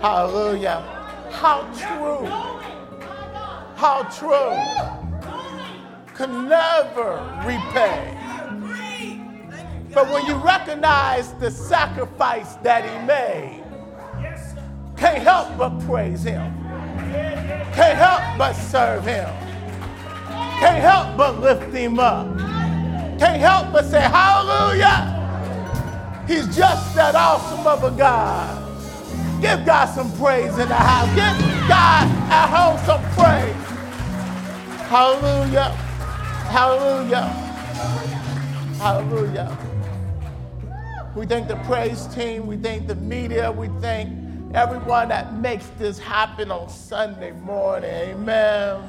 Hallelujah. How true. How true. Can never repay. But when you recognize the sacrifice that he made, can't help but praise him. Can't help but serve him. Can't help but lift him up. Can't help but say, Hallelujah. He's just that awesome of a God. Give God some praise in the house. Give God at home some praise. Hallelujah. Hallelujah. Hallelujah. We thank the praise team. We thank the media. We thank everyone that makes this happen on Sunday morning. Amen.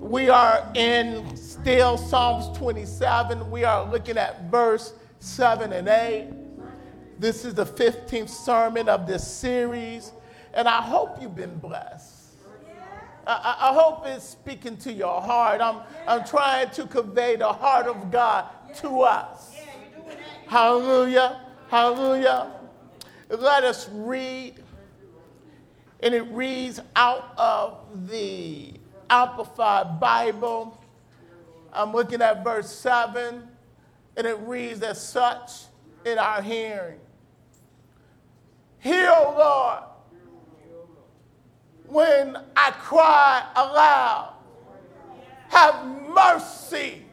We are in still Psalms 27. We are looking at verse 7 and 8. This is the 15th sermon of this series, and I hope you've been blessed. I, I, hope it's speaking to your heart. I'm, I'm trying to convey the heart of God to us. Hallelujah. Hallelujah. Let us read. And it reads out of the Amplified Bible. I'm looking at verse 7, and it reads as such in our hearing. Hear, O Lord, when I cry aloud. Have mercy.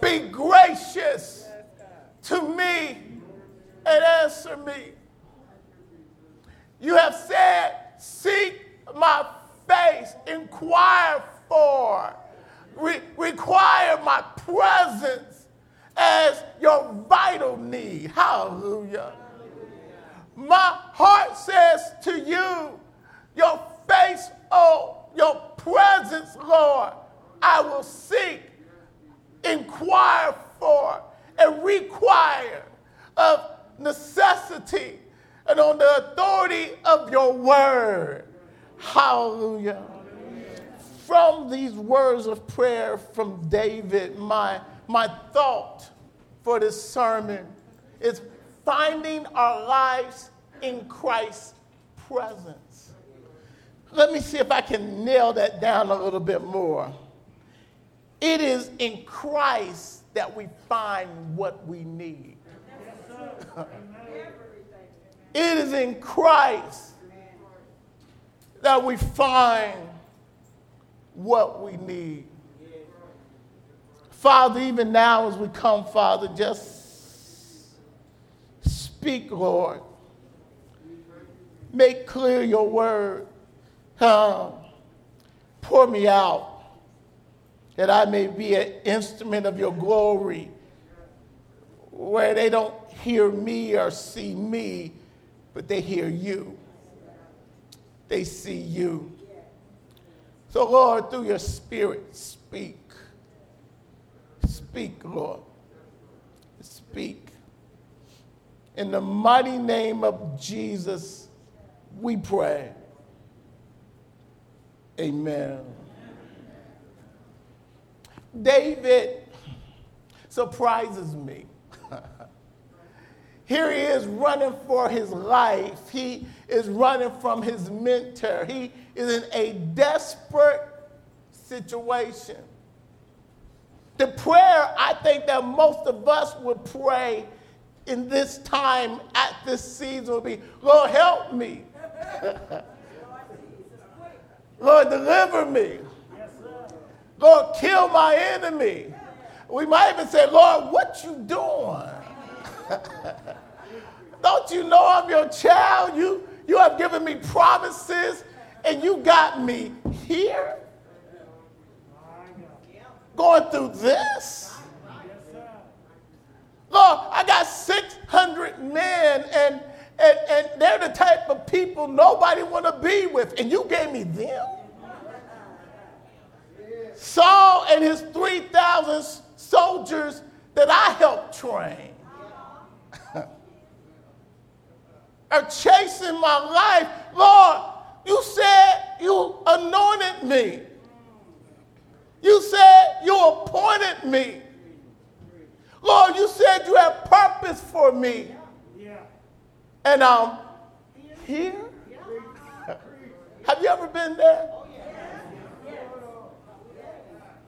Be gracious to me and answer me. You have said, Seek my face, inquire for, re- require my presence as your vital need. Hallelujah. My heart says to you, Your face, oh, your presence, Lord, I will seek, inquire for, and require of necessity and on the authority of your word. Hallelujah. From these words of prayer from David, my, my thought for this sermon is finding our lives in Christ's presence. Let me see if I can nail that down a little bit more. It is in Christ that we find what we need. it is in Christ that we find what we need. Father, even now as we come, Father, just speak, Lord. Make clear your word. Um, pour me out that I may be an instrument of your glory where they don't hear me or see me, but they hear you. They see you. So, Lord, through your spirit, speak. Speak, Lord. Speak. In the mighty name of Jesus, we pray. Amen. David surprises me. Here he is running for his life. He is running from his mentor. He is in a desperate situation. The prayer I think that most of us would pray in this time at this season will be Lord, help me. Lord, deliver me. Lord, kill my enemy. We might even say, Lord, what you doing? Don't you know I'm your child? You, you have given me promises and you got me here? Going through this? Lord, I got 600 men and, and, and they're the type of people nobody want to be with and you gave me them? Saul and his 3,000 soldiers that I helped train are chasing my life. Lord, you said you anointed me. You said you appointed me. Lord, you said you have purpose for me. Yeah. And I'm here? Have you ever been there? Oh,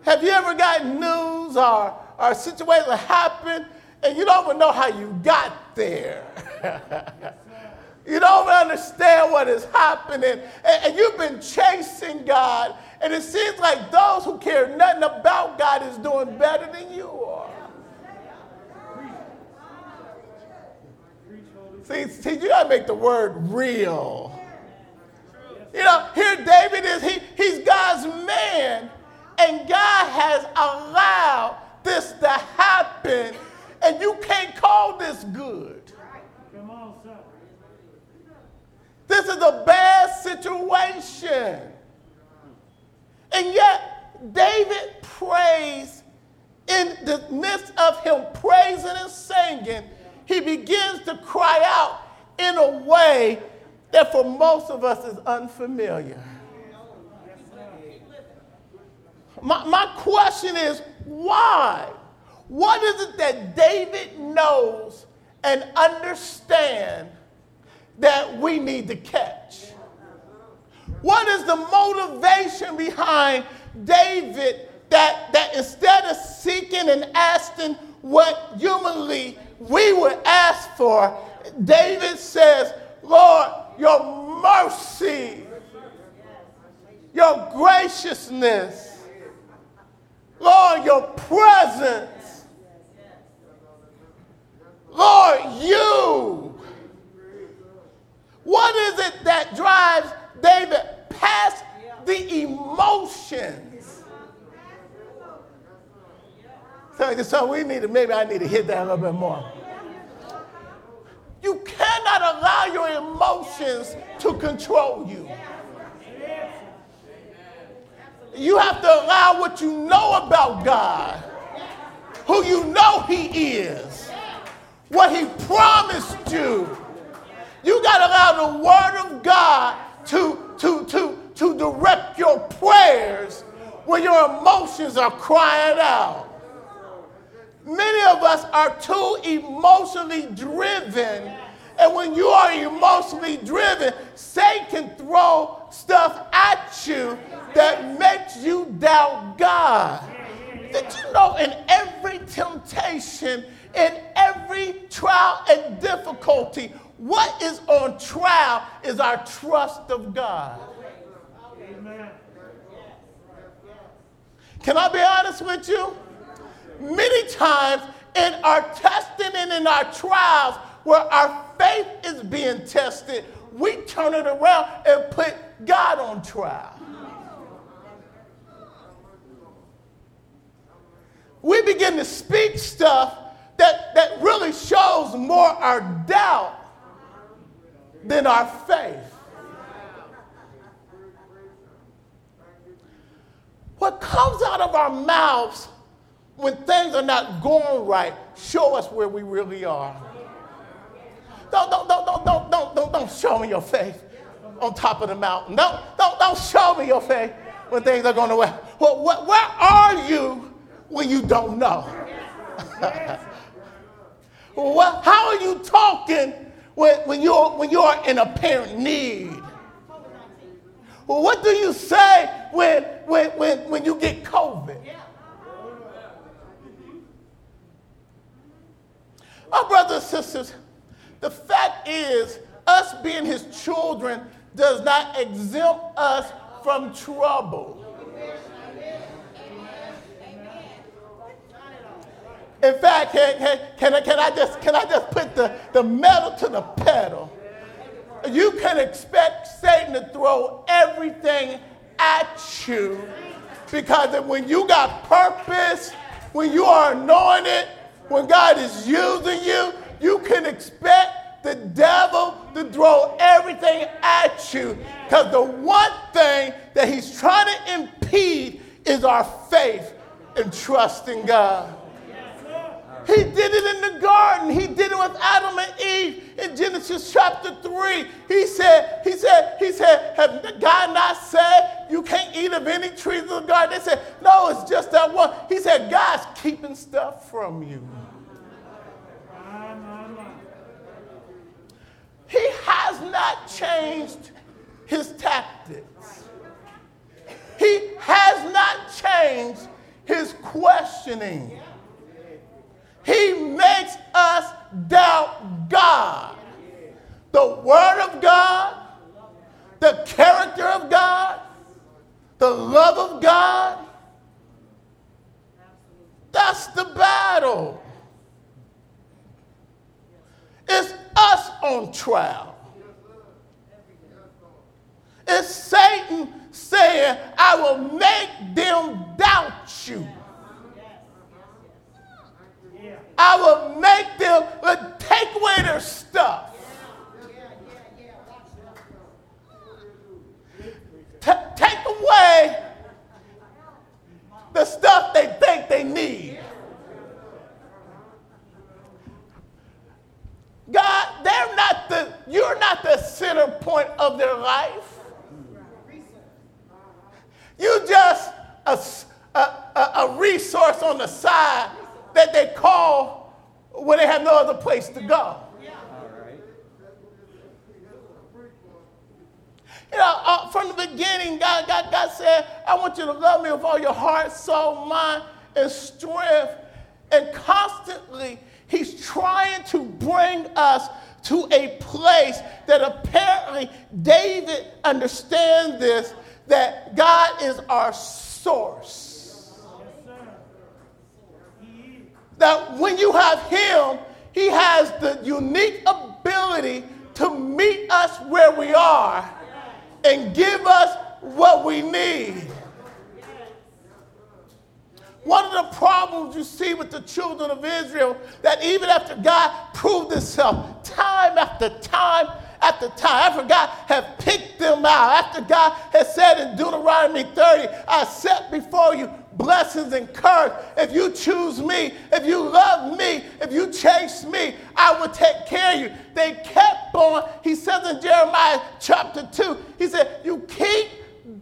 have you ever gotten news or, or a situation happen and you don't even know how you got there? you don't even understand what is happening. And, and you've been chasing God, and it seems like those who care nothing about God is doing better than you are. See, see, you gotta make the word real. You know, here David is, he, he's God's man, and God has allowed this to happen, and you can't call this good. This is a bad situation. And yet, David prays in the midst of him praising and singing, he begins to cry out in a way that for most of us is unfamiliar. My, my question is why? What is it that David knows and understands that we need to catch? What is the motivation behind David that, that instead of seeking and asking what humanly we would ask for, David says, Lord, your mercy, your graciousness, Lord, your presence, Lord, you. What is it that drives David past the emotions? So, we need to, maybe I need to hit that a little bit more. You cannot allow your emotions to control you. You have to allow what you know about God, who you know He is, what He promised you. You got to allow the Word of God to, to, to, to direct your prayers when your emotions are crying out. Many of us are too emotionally driven. And when you are emotionally driven, Satan throw stuff at you that makes you doubt God. Did you know in every temptation, in every trial and difficulty, what is on trial is our trust of God. Can I be honest with you? Times in our testing and in our trials where our faith is being tested, we turn it around and put God on trial. We begin to speak stuff that, that really shows more our doubt than our faith. What comes out of our mouths when things are not going right, show us where we really are. Don't, don't, don't, don't, don't, don't, don't, don't show me your faith on top of the mountain. Don't, don't, don't show me your faith when things are going well. Well, where, where are you when you don't know? well, how are you talking when, when, you're, when you're in apparent need? Well, what do you say when, when, when, when you get COVID? My brothers and sisters, the fact is, us being his children does not exempt us from trouble. In fact, can, can, can, I, can, I just, can I just put the, the metal to the pedal? You can expect Satan to throw everything at you because when you got purpose, when you are anointed, when God is using you, you can expect the devil to throw everything at you. Because the one thing that he's trying to impede is our faith and trust in God. He did it in the garden. He did it with Adam and Eve in Genesis chapter 3. He said, he said, he said, have God not said you can't eat of any trees of the garden? They said, no, it's just that one. He said, God's keeping stuff from you. has not changed his tactics. He has not changed his questioning. He makes us doubt God. The Word of God, the character of God, the love of God. That's the battle. It's us on trial. It's Satan saying, I will make them doubt you. I will make them take away their stuff. T- take away the stuff they think they need. God, they're not the, you're not the center point of their life. You just a, a, a, resource on the side that they call when they have no other place to go. You know, uh, from the beginning, God, God, God said, I want you to love me with all your heart, soul, mind, and strength. And constantly, He's trying to bring us to a place that apparently David understands this that God is our source. That when you have Him, He has the unique ability to meet us where we are and give us what we need. One of the problems you see with the children of Israel that even after God proved himself time after time after time. After God had picked them out. After God had said in Deuteronomy 30, I set before you blessings and curse. If you choose me, if you love me, if you chase me, I will take care of you. They kept on. He says in Jeremiah chapter 2, he said, You keep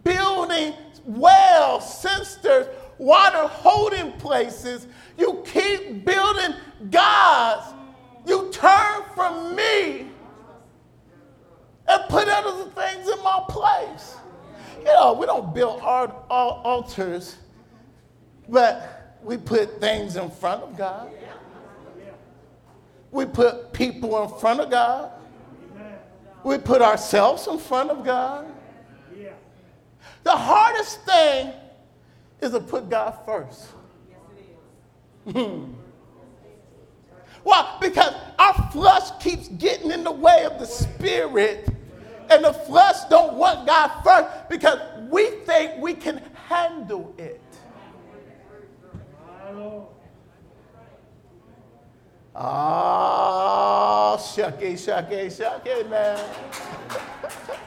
building wells, cisterns, water holding places. You keep building gods. You turn from me and put other things in my place. You know, we don't build art, altars, but we put things in front of God. We put people in front of God. We put ourselves in front of God. The hardest thing is to put God first. Hmm. Why? Because our flesh keeps getting in the way of the spirit and the flesh don't want God first because we think we can handle it. Oh, shucky, shucky, shucky, man.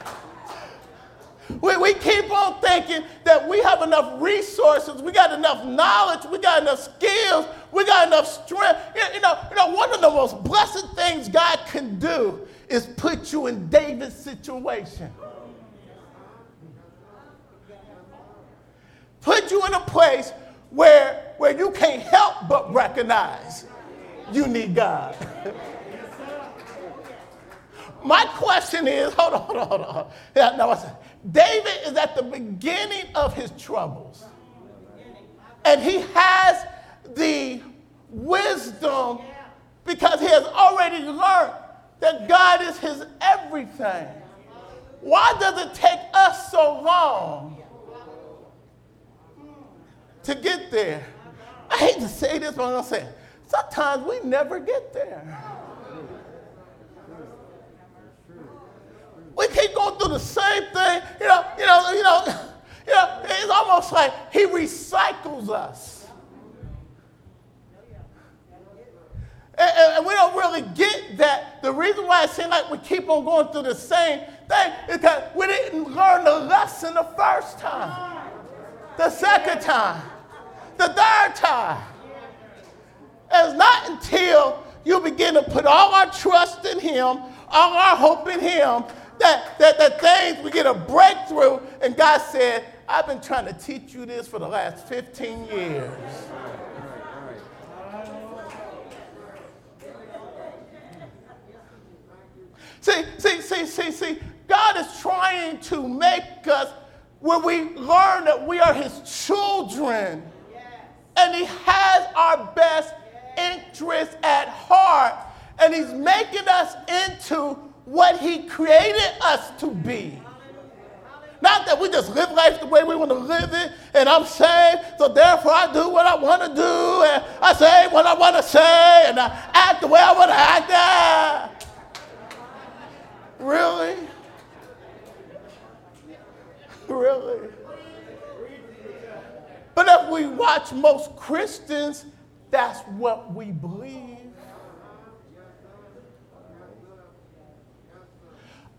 we, we keep on thinking that we have enough resources, we got enough knowledge, we got enough skills, we got enough strength. You, know, you know, one of the most blessed things God can do is put you in David's situation. Put you in a place where, where you can't help but recognize you need God. My question is hold on, hold on, hold on. Yeah, no, David is at the beginning of his troubles. And he has the wisdom because he has already learned that God is his everything. Why does it take us so long to get there? I hate to say this, but I'm going to say it. Sometimes we never get there. We keep going through the same thing. You know, you know, you know, you know, it's almost like he recycles us. And, and, we don't really get that. The reason why it seems like we keep on going through the same thing is because we didn't learn the lesson the first time, the second time, the third time. It's not until you begin to put all our trust in Him, all our hope in Him, that, that, that things, we get a breakthrough. And God said, I've been trying to teach you this for the last 15 years. See, see, see, see, see, God is trying to make us where we learn that we are his children. and He has our best interest at heart. And He's making us into what He created us to be. Not that we just live life the way we want to live it, and I'm saved, so therefore I do what I want to do, and I say what I want to say, and I act the way I want to act. Ah. Really? Really? But if we watch most Christians, that's what we believe.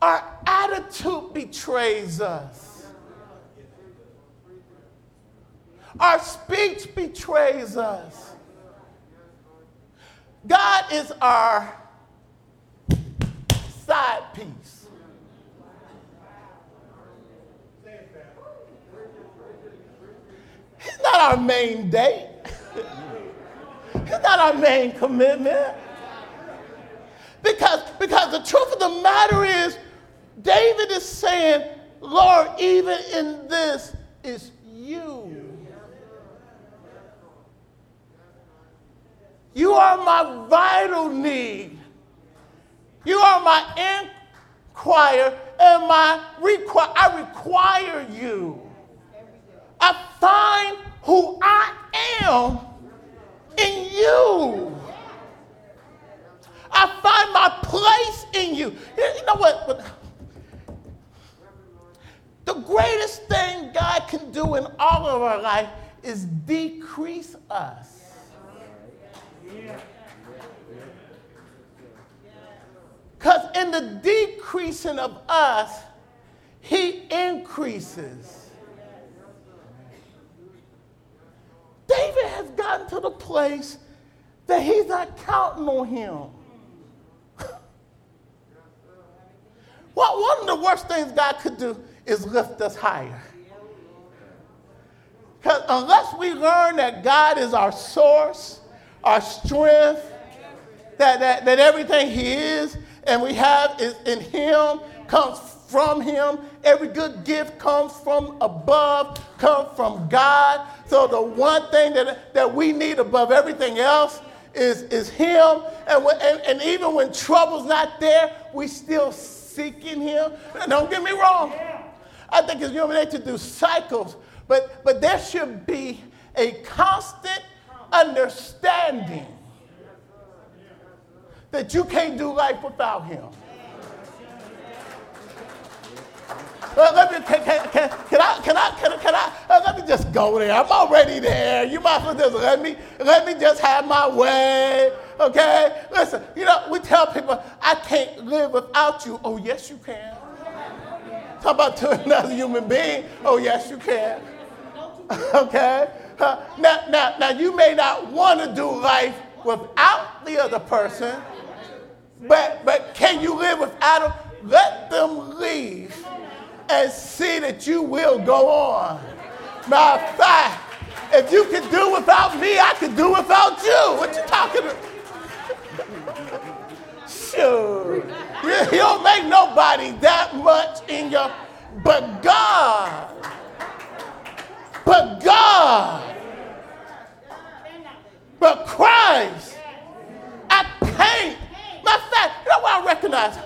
Our attitude betrays us. Our speech betrays us. God is our side piece. He's not our main date. He's not our main commitment. Because, because the truth of the matter is, David is saying, Lord, even in this is you. You are my vital need. You are my inquire and my require. I require you. I find who I am in you. I find my place in you. You know what? The greatest thing God can do in all of our life is decrease us. Because in the decreasing of us, He increases. David has gotten to the place that he's not counting on him. well, one of the worst things God could do is lift us higher. Because unless we learn that God is our source, our strength, that, that, that everything He is and we have is in Him, comes from Him. Every good gift comes from above, comes from God. So the one thing that, that we need above everything else is, is Him. And, and, and even when trouble's not there, we still seeking Him. Don't get me wrong. I think it's human nature to do cycles, but, but there should be a constant understanding that you can't do life without him. Uh, let me, can, can, can, can, I, can I, can, can I, uh, let me just go there. I'm already there. You might as well just let me, let me just have my way. Okay? Listen, you know, we tell people, I can't live without you. Oh, yes, you can. Talk about to another human being. Oh, yes, you can. okay? Now, now, now, you may not want to do life without the other person, but, but can you live without them? Let them leave and see that you will go on. Matter of fact, if you can do without me, I can do without you. What you talking about? Sure. You don't make nobody that much in your, but God. But God. But Christ. I can't. Matter of fact, you know what I recognize?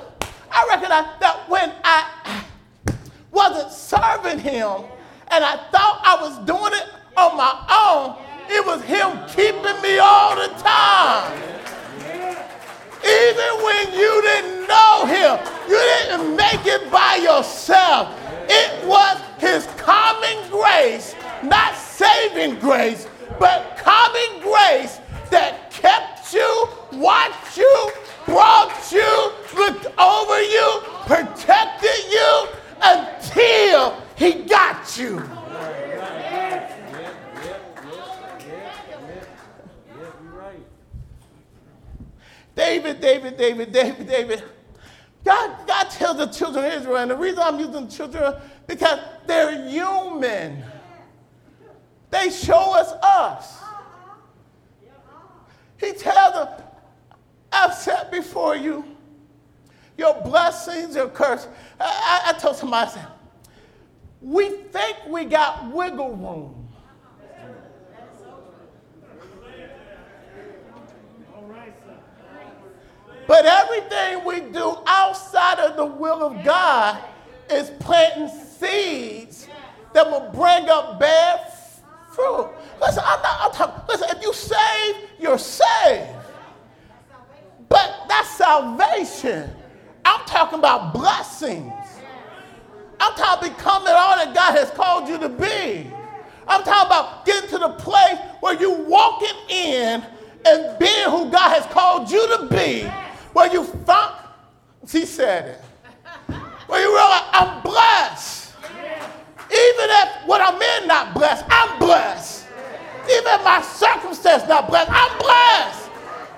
I recognize that when I wasn't serving him and I thought I was doing it on my own, it was him keeping me all the time. Even when you didn't know him, you didn't make it by yourself. It was his common grace, not saving grace, but common grace that kept you, watched you, brought you, looked over you, protected you until he got you. David, David, David, David, David. God, God tells the children of Israel, and the reason I'm using children because they're human. They show us us. He tells them, I've set before you your blessings, your curse. I, I, I told somebody, I said, we think we got wiggle room. But everything we do outside of the will of God is planting seeds that will bring up bad fruit. Listen, I'm not, I'm talking, listen, if you save, you're saved. But that's salvation. I'm talking about blessings. I'm talking about becoming all that God has called you to be. I'm talking about getting to the place where you're walking in and being who God has called you to be. Where you found, she said it. Where you realize I'm blessed. Even if what I'm in not blessed, I'm blessed. Even if my circumstance not blessed, I'm blessed.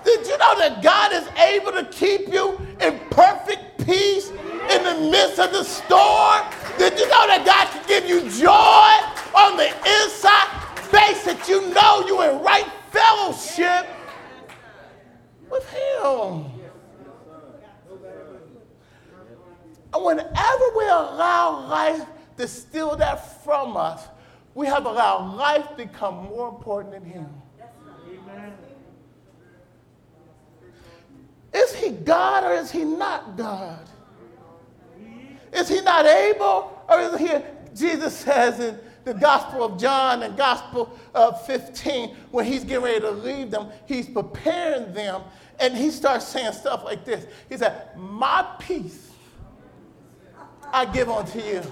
Did you know that God is able to keep you in perfect peace in the midst of the storm? Did you know that God can give you joy on the inside? Face that you know you're in right fellowship with Him. And whenever we allow life to steal that from us, we have allowed life to become more important than Him. Amen. Is He God or is He not God? Is He not able or is He? Jesus says in the Gospel of John and Gospel of 15, when He's getting ready to leave them, He's preparing them, and He starts saying stuff like this. He said, "My peace." I give unto you.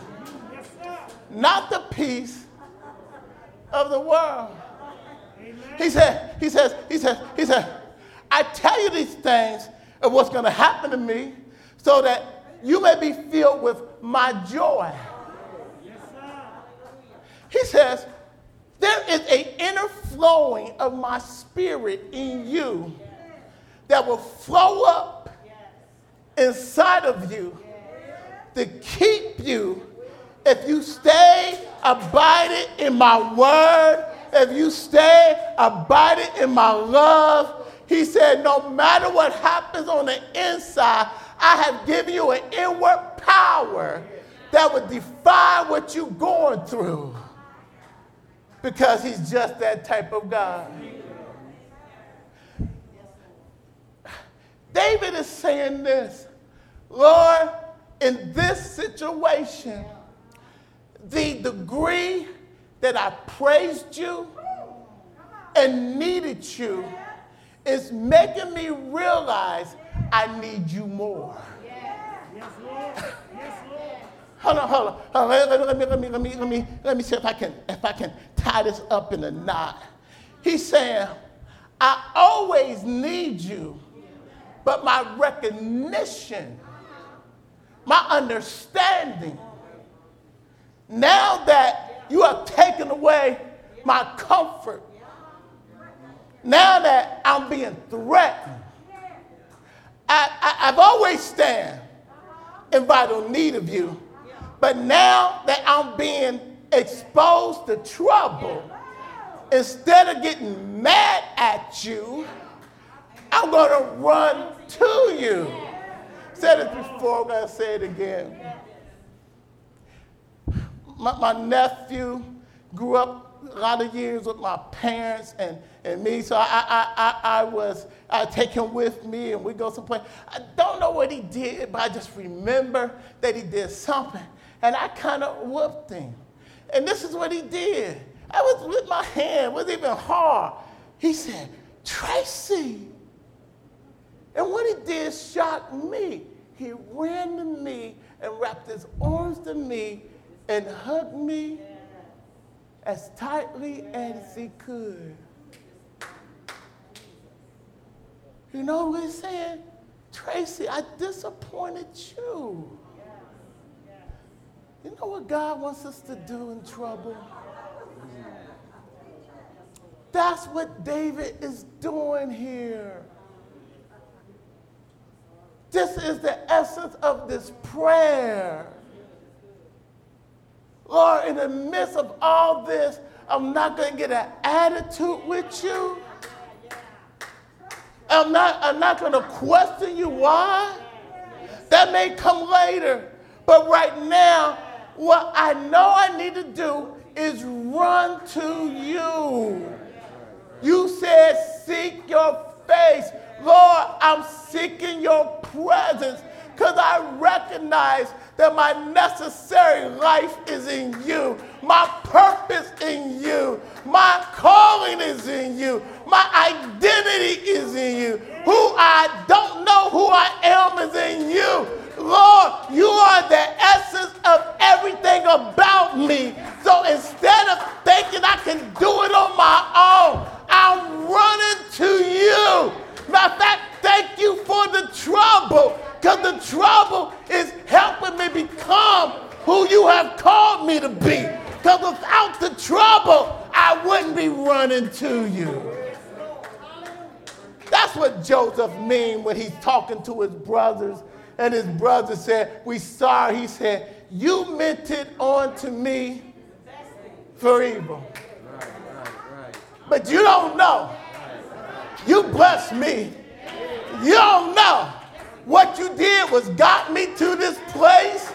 Not the peace of the world. He said, he says, he says, he said, I tell you these things of what's going to happen to me so that you may be filled with my joy. He says, there is an inner flowing of my spirit in you that will flow up inside of you to keep you if you stay abiding in my word, if you stay abiding in my love. He said, no matter what happens on the inside, I have given you an inward power that would defy what you're going through because he's just that type of God. David is saying this Lord, in this situation, the degree that I praised you and needed you is making me realize I need you more. hold on, hold on. Hold on. Let, me, let, me, let, me, let, me, let me see if I, can, if I can tie this up in a knot. He's saying, I always need you, but my recognition my understanding. Now that you have taken away my comfort, now that I'm being threatened, I, have always stand in vital need of you. But now that I'm being exposed to trouble, instead of getting mad at you, I'm going to run to you. Said it before, I'm going to say it again. My, my nephew grew up a lot of years with my parents and, and me, so I, I, I, I was, I take him with me and we go someplace. I don't know what he did, but I just remember that he did something. And I kind of whooped him. And this is what he did. I was with my hand, it was even hard. He said, Tracy, and what he did shocked me. He ran to me and wrapped his arms to me and hugged me as tightly as he could. You know what he's saying? Tracy, I disappointed you. You know what God wants us to do in trouble? That's what David is doing here. This is the essence of this prayer. Lord, in the midst of all this, I'm not going to get an attitude with you. I'm not, I'm not going to question you why. That may come later. But right now, what I know I need to do is run to you. You said, seek your face Lord, I'm seeking your presence because I recognize that my necessary life is in you, my purpose in you, my calling is in you, my identity is in you. Who I don't know who I am is in you. Lord, you are the essence of everything about me. So instead of thinking I can do it on my own, I'm running to you. Matter of fact, thank you for the trouble because the trouble is helping me become who you have called me to be. Because without the trouble, I wouldn't be running to you. That's what Joseph mean when he's talking to his brothers. And his brother said, We saw. He said, You meant it onto me for evil. But you don't know. You blessed me. You don't know. What you did was got me to this place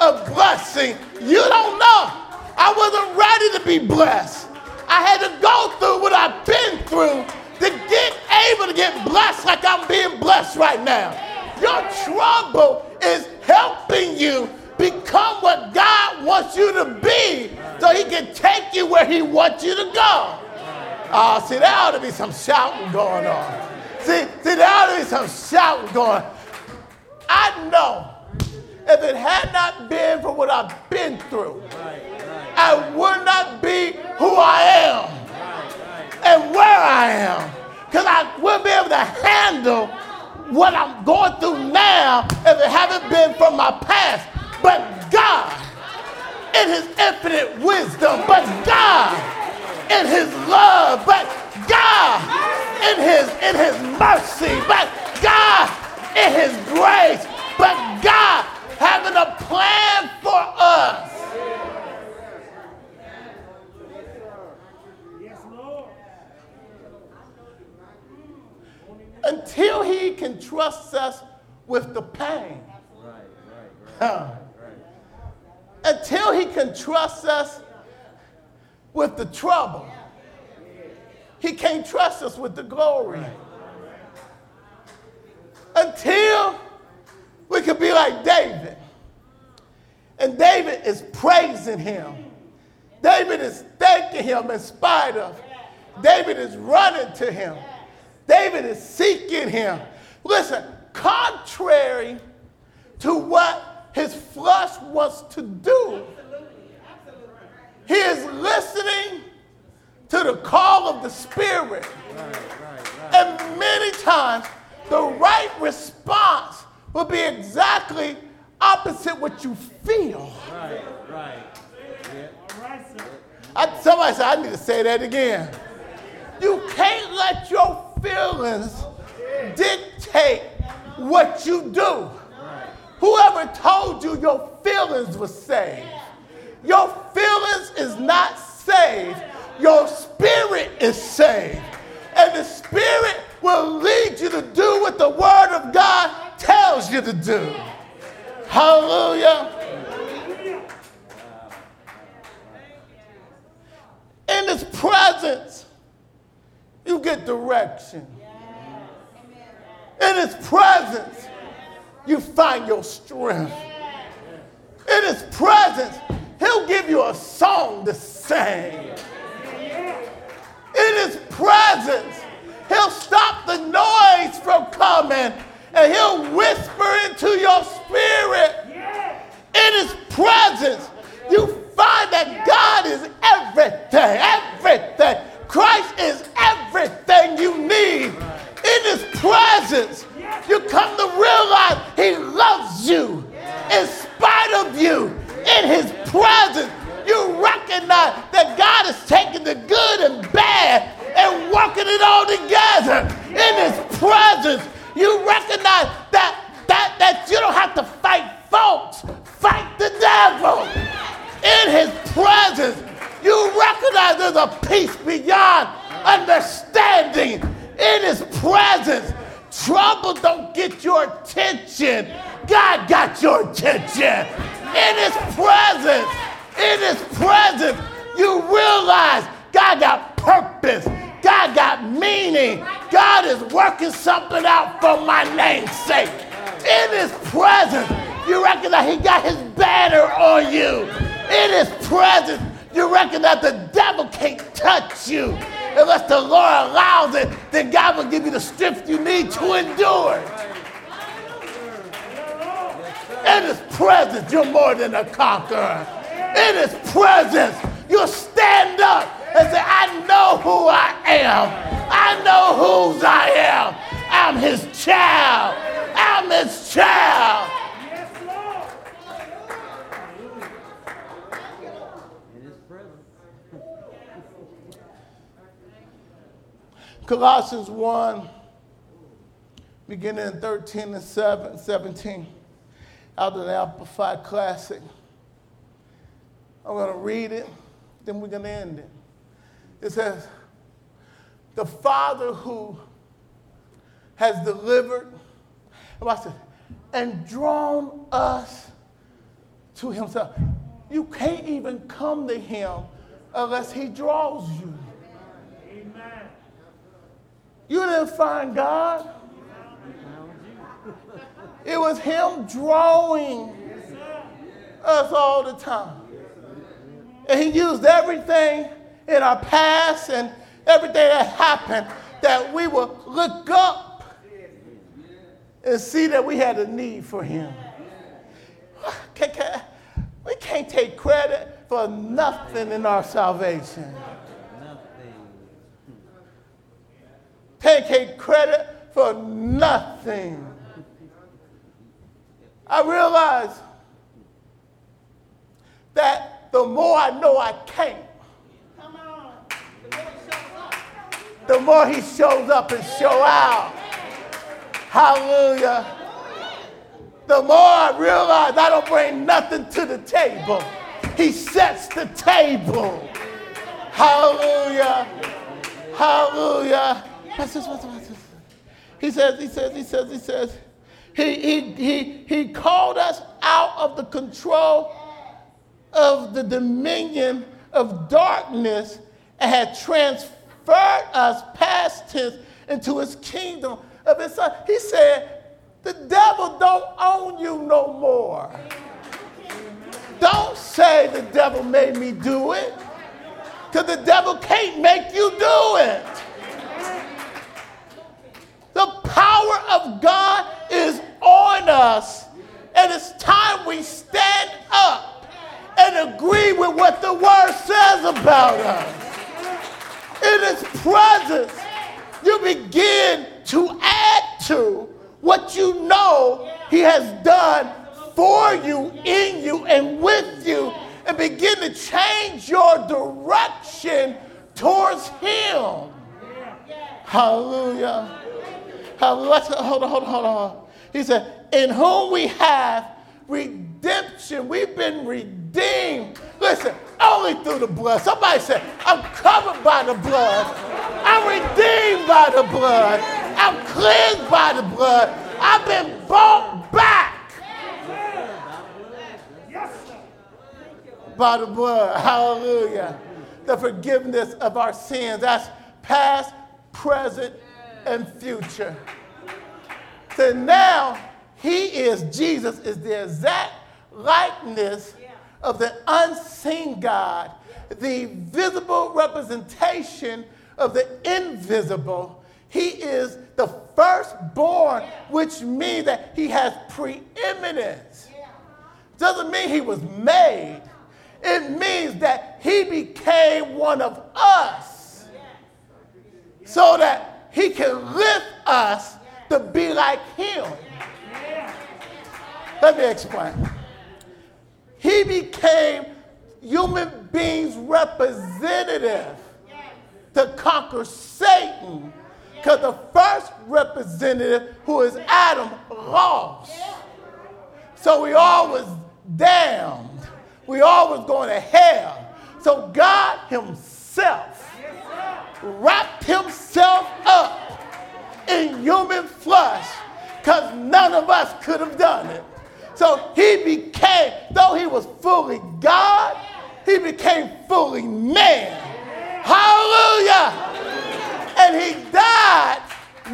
of blessing. You don't know. I wasn't ready to be blessed. I had to go through what I've been through to get able to get blessed like I'm being blessed right now. Your trouble is helping you become what God wants you to be so he can take you where he wants you to go. Oh, see, there ought to be some shouting going on. See, see, there ought to be some shouting going on. I know if it had not been for what I've been through, I would not be who I am and where I am. Because I wouldn't be able to handle what I'm going through now if it hadn't been from my past. But God, in His infinite wisdom, but God, in His love, but God, in His in His mercy, but God, in His grace, but God having a plan for us. Until He can trust us with the pain. Right, right, right, Until He can trust us with the trouble. He can't trust us with the glory until we could be like David. And David is praising him. David is thanking him in spite of. David is running to him. David is seeking him. Listen, contrary to what his flesh wants to do, he is listening to the call of the Spirit. And many times the right response will be exactly opposite what you feel. Right, right. Yeah. I, somebody said, I need to say that again. You can't let your feelings dictate what you do. Whoever told you your feelings were saved? Your feelings is not saved. Your spirit is saved. And the spirit will lead you to do what the Word of God tells you to do. Hallelujah. In His presence, you get direction. In His presence, you find your strength. In His presence, He'll give you a song to sing. In His presence, He'll stop the noise from coming and he'll whisper into your spirit. In his presence, you find that God is everything, everything. Christ is everything you need. In his presence, you come to realize he loves you in spite of you. In his presence, you recognize that God is taking the good and bad and working it all together in his presence. You recognize that, that, that you don't have to fight folks, fight the devil. In his presence, you recognize there's a peace beyond understanding. In his presence, trouble don't get your attention. God got your attention. In his presence, in his presence, you realize God got purpose. God got meaning. God is working something out for my name's sake. In his presence, you that he got his banner on you. In his presence, you that the devil can't touch you. Unless the Lord allows it, then God will give you the strength you need to endure. In his presence, you're more than a conqueror. In his presence, you'll stand up and say, I know who I am. I know whose I am. I'm his child. I'm his child. Colossians 1, beginning in 13 and 7, 17, out of the Amplified Classic. I'm going to read it, then we're going to end it. It says, The Father who has delivered, and drawn us to Himself. You can't even come to Him unless He draws you. Amen. You didn't find God. It was Him drawing us all the time. And He used everything in our past and everything that happened that we would look up and see that we had a need for Him. We can't take credit for nothing in our salvation. Take credit for nothing. I realize that the more I know I can't, the more he shows up and show out. Hallelujah. The more I realize I don't bring nothing to the table, he sets the table. Hallelujah. Hallelujah. He says, he says, he says, he says, he, he, he, he called us out of the control of the dominion of darkness and had transferred us past tense into his kingdom of his son. He said, the devil don't own you no more. Don't say the devil made me do it. Because the devil can't make you do it. The power of God is on us. And it's time we stand up and agree with what the word says about us in his presence, you begin to add to what you know he has done for you, in you, and with you, and begin to change your direction towards him. Hallelujah. Hold on, hold on, hold on. He said, In whom we have redemption. We've been redeemed. Listen, only through the blood. Somebody said, I'm covered by the blood. I'm redeemed by the blood. I'm cleansed by the blood. I've been bought back by the blood. Hallelujah. The forgiveness of our sins. That's past, present, and future. So now, he is, Jesus is the exact likeness of the unseen God, the visible representation of the invisible. He is the firstborn, which means that he has preeminence. Doesn't mean he was made, it means that he became one of us so that he can lift us to be like him. Let me explain. He became human beings' representative to conquer Satan. Because the first representative, who is Adam, lost. So we all was damned. We all was going to hell. So God Himself wrapped Himself up in human flesh because none of us could have done it. So he became, though he was fully God, he became fully man. Hallelujah. And he died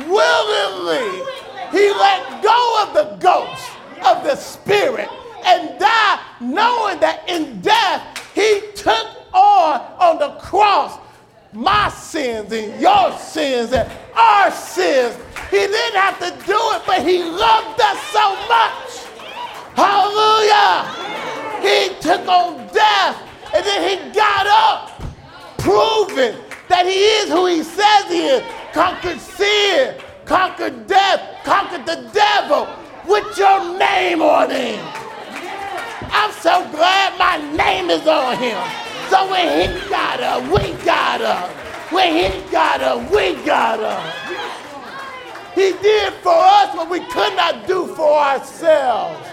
willingly. He let go of the ghost of the spirit and died knowing that in death he took on on the cross my sins and your sins and our sins. He didn't have to do it, but he loved us so much. Hallelujah. He took on death and then he got up, proving that he is who he says he is. Conquered sin, conquered death, conquered the devil with your name on him. I'm so glad my name is on him. So when he got up, we got up. When he got up, we got up. He did for us what we could not do for ourselves.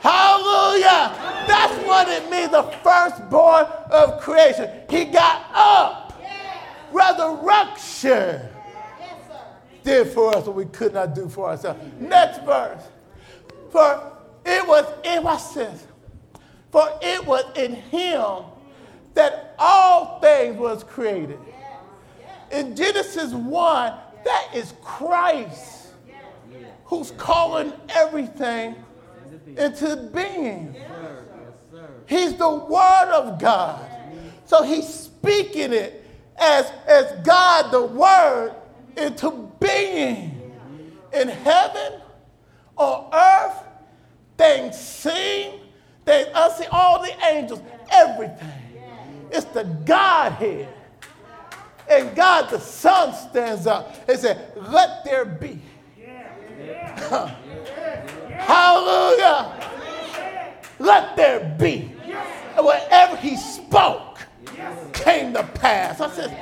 Hallelujah. That's what it means, the firstborn of creation. He got up. Resurrection did for us what we could not do for ourselves. Next verse. For it was in, watch this. For it was in him that all things was created. In Genesis 1, that is Christ who's calling everything into being. He's the Word of God. So he's speaking it as, as God, the Word, into being. In heaven, on earth, things seen, things unseen, all the angels, everything. It's the Godhead. And God the Son stands up and says, Let there be. Hallelujah. Let there be. And whatever he spoke came to pass. I said,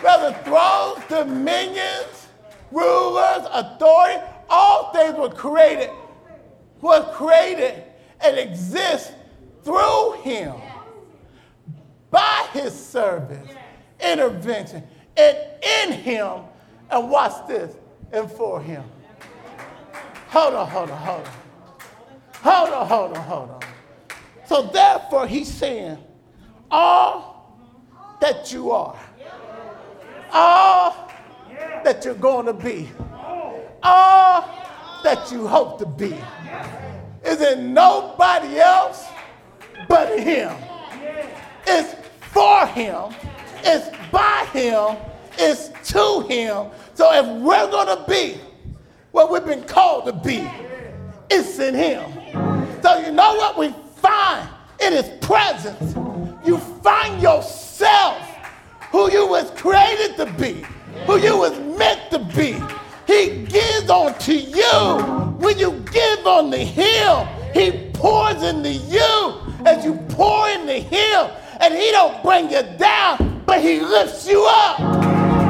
Brother, thrones, dominions, rulers, authority, all things were created, were created and exist through him by his service, intervention, and in him, and watch this, and for him. Hold on, hold on, hold on. Hold on, hold on, hold on. So therefore, he's saying, all that you are, all that you're going to be, all that you hope to be, is in nobody else but him. It's for him, it's by him, it's to him. So if we're going to be what we've been called to be, it's in him. So you know what we find in his presence? You find yourself who you was created to be, who you was meant to be. He gives onto you when you give unto him. He pours into you as you pour into him. And he don't bring you down, but he lifts you up.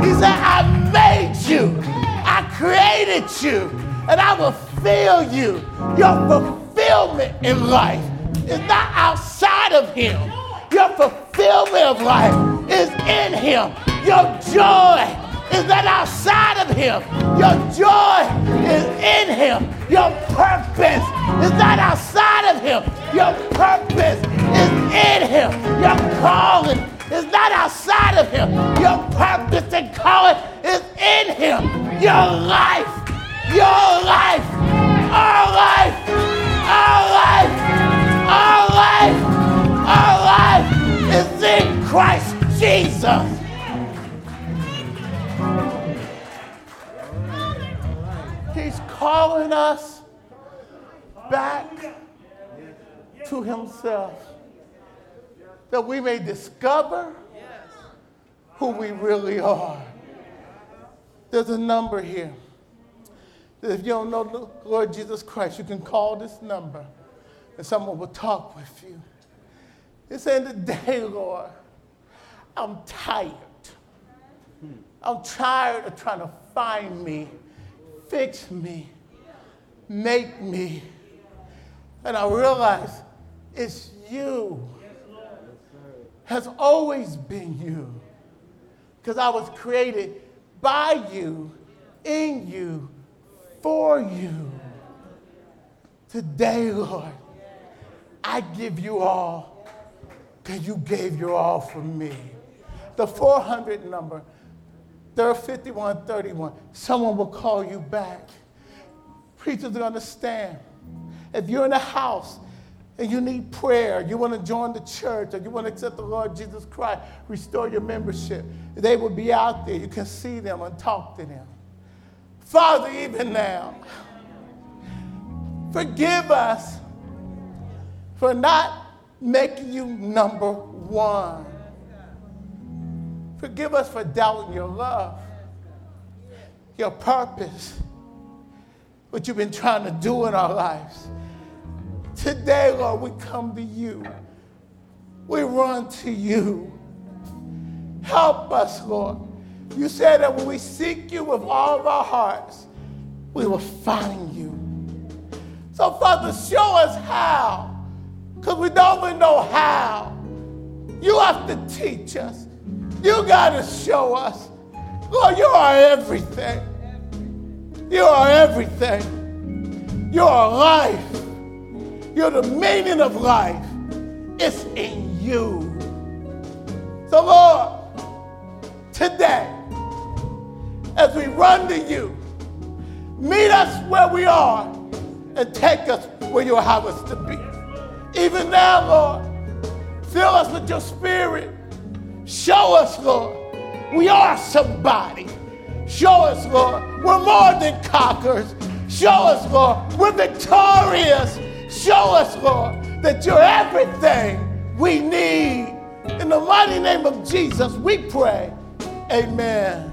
He said, I made you. I created you. And I will fill you. Your fulfillment in life is not outside of him. Your fulfillment of life is in him. Your joy is not outside of him. Your joy is in him. Your purpose is not outside of him. Your purpose is in him. Your calling is not outside of him. Your purpose and calling is in him. Your life, your life, our life, our life, our life, our life is in Christ Jesus. He's calling us back to Himself that we may discover who we really are. There's a number here. If you don't know the Lord Jesus Christ, you can call this number and someone will talk with you. It's in the day, Lord, I'm tired. I'm tired of trying to find me, fix me, make me. And I realize it's you. Has always been you. Because I was created by you, in you, for you. Today, Lord, I give you all because you gave your all for me. The 400 number 5131, someone will call you back. Preachers understand. If you're in a house and you need prayer, you want to join the church, or you want to accept the Lord Jesus Christ, restore your membership, they will be out there. You can see them and talk to them. Father, even now, forgive us for not making you number one. Forgive us for doubting your love, your purpose, what you've been trying to do in our lives. Today, Lord, we come to you. We run to you. Help us, Lord. You said that when we seek you with all of our hearts, we will find you. So, Father, show us how, because we don't even know how. You have to teach us. You got to show us. Lord, you are everything. You are everything. You are life. You're the meaning of life. It's in you. So, Lord, today, as we run to you, meet us where we are and take us where you have us to be. Even now, Lord, fill us with your spirit. Show us, Lord, we are somebody. Show us, Lord, we're more than conquerors. Show us, Lord, we're victorious. Show us, Lord, that you're everything we need. In the mighty name of Jesus, we pray. Amen.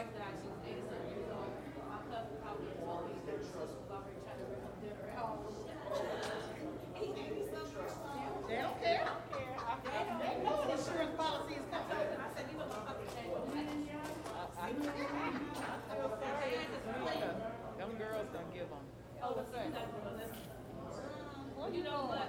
wife died, she was 87 years old. My cousin called told me that her sister was over trying to bring home dinner at home. He's 87 years old. They don't care. They know an insurance policy is coming. I said, you know, my fucking change. Mm-hmm. I feel sorry. Them girls don't give them. Oh, what's that? Um, well, You know what?